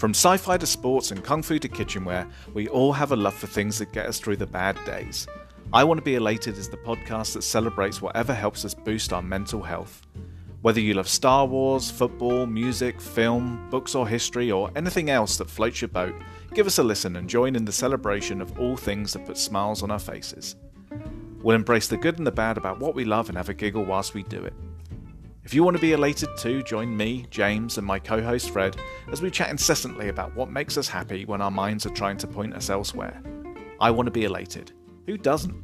From sci fi to sports and kung fu to kitchenware, we all have a love for things that get us through the bad days. I Want to Be Elated is the podcast that celebrates whatever helps us boost our mental health. Whether you love Star Wars, football, music, film, books or history, or anything else that floats your boat, give us a listen and join in the celebration of all things that put smiles on our faces. We'll embrace the good and the bad about what we love and have a giggle whilst we do it. If you want to be elated too, join me, James, and my co host Fred as we chat incessantly about what makes us happy when our minds are trying to point us elsewhere. I want to be elated. Who doesn't?